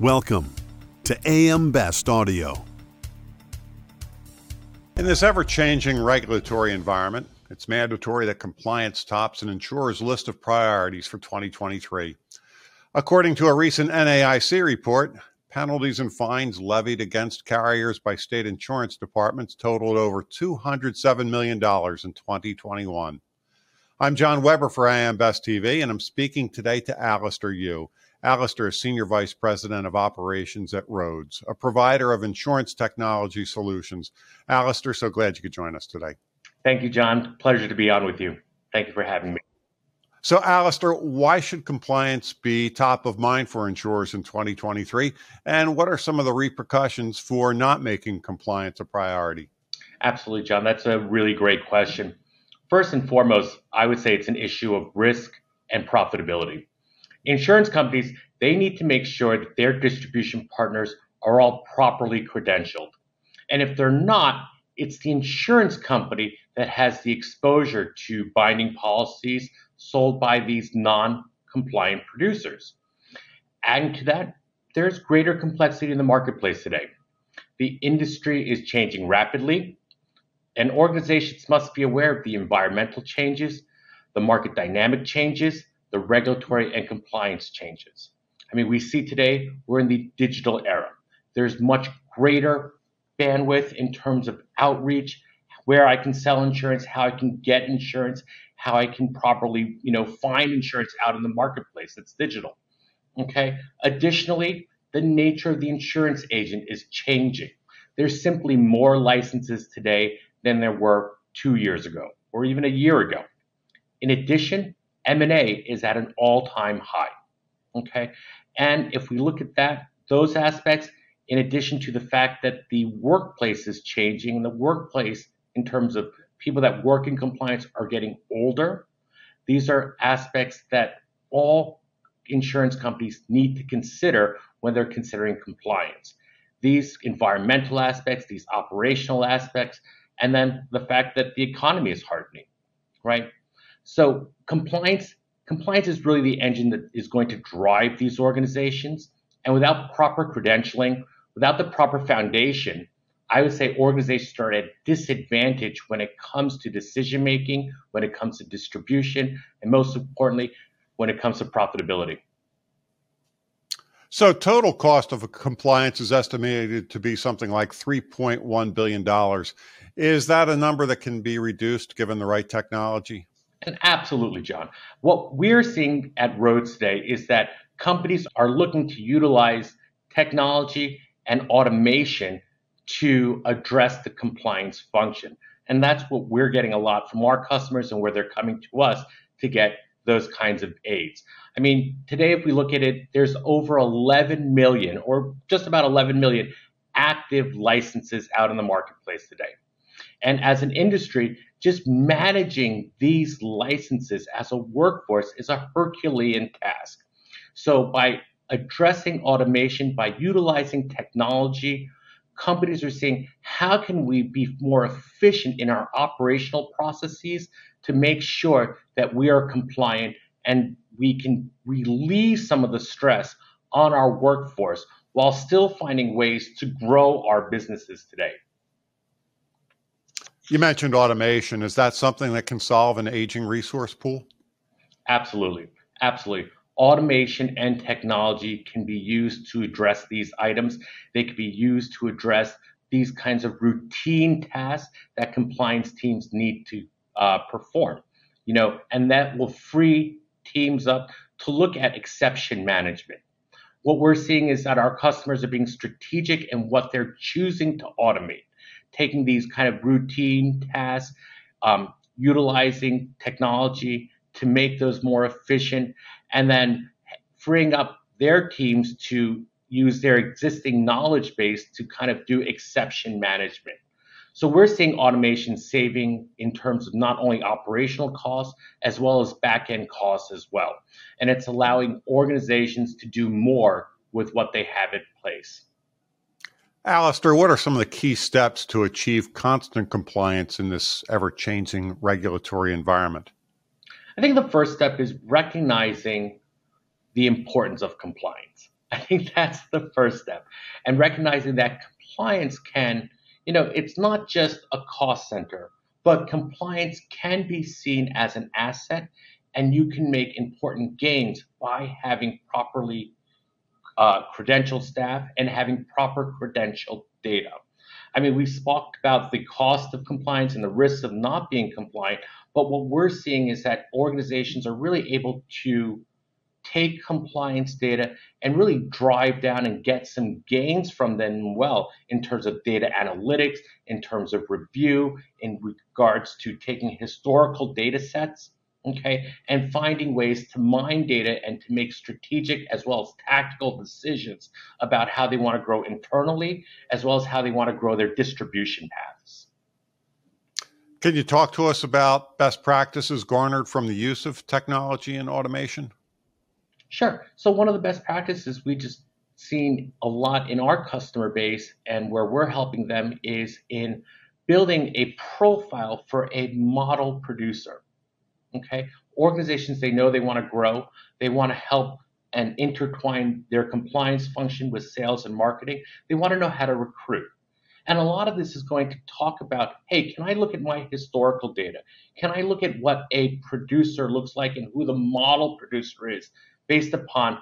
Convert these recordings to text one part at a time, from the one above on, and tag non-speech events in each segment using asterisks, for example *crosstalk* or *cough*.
Welcome to AM Best Audio. In this ever changing regulatory environment, it's mandatory that compliance tops an insurer's list of priorities for 2023. According to a recent NAIC report, penalties and fines levied against carriers by state insurance departments totaled over $207 million in 2021. I'm John Weber for AM Best TV, and I'm speaking today to Allister Yu. Allister is Senior Vice President of Operations at Rhoads, a provider of insurance technology solutions. Allister, so glad you could join us today. Thank you, John. Pleasure to be on with you. Thank you for having me. So, Allister, why should compliance be top of mind for insurers in 2023? And what are some of the repercussions for not making compliance a priority? Absolutely, John. That's a really great question. First and foremost, I would say it's an issue of risk and profitability insurance companies, they need to make sure that their distribution partners are all properly credentialed. And if they're not, it's the insurance company that has the exposure to binding policies sold by these non compliant producers. Adding to that, there's greater complexity in the marketplace today. The industry is changing rapidly, and organizations must be aware of the environmental changes, the market dynamic changes, the regulatory and compliance changes. I mean, we see today we're in the digital era. There's much greater bandwidth in terms of outreach, where I can sell insurance, how I can get insurance, how I can properly, you know, find insurance out in the marketplace. It's digital. Okay. Additionally, the nature of the insurance agent is changing. There's simply more licenses today than there were two years ago or even a year ago. In addition, M&A is at an all-time high. Okay? And if we look at that, those aspects, in addition to the fact that the workplace is changing, and the workplace in terms of people that work in compliance are getting older, these are aspects that all insurance companies need to consider when they're considering compliance. These environmental aspects, these operational aspects, and then the fact that the economy is hardening, right? So compliance compliance is really the engine that is going to drive these organizations. And without proper credentialing, without the proper foundation, I would say organizations are at a disadvantage when it comes to decision making, when it comes to distribution, and most importantly, when it comes to profitability. So, total cost of compliance is estimated to be something like $3.1 billion. Is that a number that can be reduced given the right technology? And absolutely, John. What we're seeing at Rhoads today is that companies are looking to utilize technology and automation to address the compliance function. And that's what we're getting a lot from our customers and where they're coming to us to get those kinds of aids. I mean, today, if we look at it, there's over 11 million or just about 11 million active licenses out in the marketplace today. And as an industry, just managing these licenses as a workforce is a Herculean task. So, by addressing automation, by utilizing technology, companies are saying, how can we be more efficient in our operational processes to make sure that we are compliant and we can relieve some of the stress on our workforce while still finding ways to grow our businesses today? You mentioned automation. Is that something that can solve an aging resource pool? Absolutely. Absolutely. Automation and technology can be used to address these items. They can be used to address these kinds of routine tasks that compliance teams need to uh, perform. You know, and that will free teams up to look at exception management. What we're seeing is that our customers are being strategic in what they're choosing to automate taking these kind of routine tasks, um, utilizing technology to make those more efficient, and then freeing up their teams to use their existing knowledge base to kind of do exception management. So we're seeing automation saving in terms of not only operational costs as well as back end costs as well. And it's allowing organizations to do more with what they have in place. Allister, what are some of the key steps to achieve constant compliance in this ever changing regulatory environment? I think the first step is recognizing the importance of compliance. *laughs* I think that's the first step. And recognizing that compliance can, you know, it's not just a cost center, but compliance can be seen as an asset and you can make important gains by having properly uh, credentialed staff and having proper credential data. I mean, we've spoke about the cost of compliance and the risks of not being compliant, but what we're seeing is that organizations are really able to take compliance data and really drive down and get some gains from them well in terms of data analytics, in terms of review, in regards to taking historical data sets okay, and finding ways to mine data and to make strategic as well as tactical decisions about how they want to grow internally, as well as how they want to grow their distribution paths. Can you talk to us about best practices garnered from the use of technology and automation? Sure. So one of the best practices we just seen a lot in our customer base and where we're helping them is in building a profile for a model producer. Okay. Organizations, they know they want to grow. They want to help and intertwine their compliance function with sales and marketing. They want to know how to recruit. And a lot of this is going to talk about hey, can I look at my historical data? Can I look at what a producer looks like and who the model producer is based upon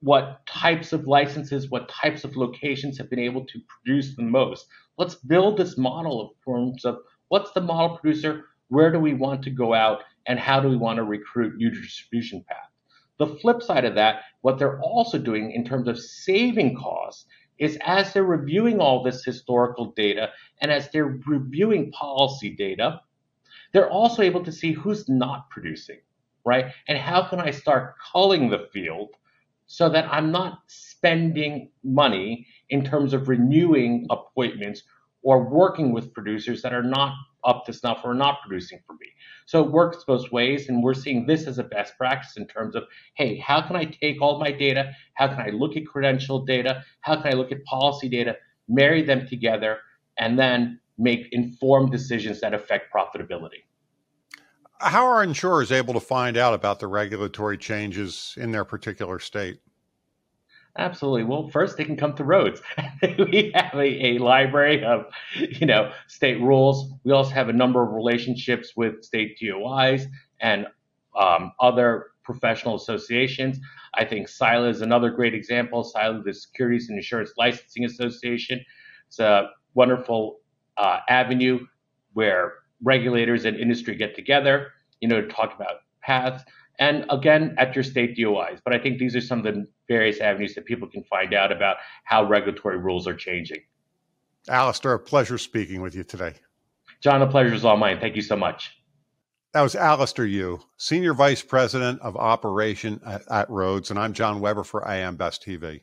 what types of licenses, what types of locations have been able to produce the most? Let's build this model in terms of what's the model producer, where do we want to go out and how do we want to recruit new distribution paths? The flip side of that, what they're also doing in terms of saving costs is as they're reviewing all this historical data and as they're reviewing policy data, they're also able to see who's not producing, right? And how can I start culling the field so that I'm not spending money in terms of renewing appointments or working with producers that are not up to snuff or not producing for me. So it works both ways, and we're seeing this as a best practice in terms of, hey, how can I take all my data? How can I look at credential data? How can I look at policy data, marry them together, and then make informed decisions that affect profitability? How are insurers able to find out about the regulatory changes in their particular state? Absolutely. Well, first they can come to Rhoads. *laughs* we have a, a, library of, you know, state rules. We also have a number of relationships with state DOIs and um, other professional associations. I think SILA is another great example. SILA, the Securities and Insurance Licensing Association, it's a wonderful uh, avenue where regulators and industry get together, you know, to talk about paths and again at your state DOIs. But I think these are some of the various avenues that people can find out about how regulatory rules are changing. Allister, a pleasure speaking with you today. John, the pleasure is all mine. Thank you so much. That was Allister Yu, Senior Vice President of Operation at, at Rhoads, and I'm John Weber for I AM Best TV.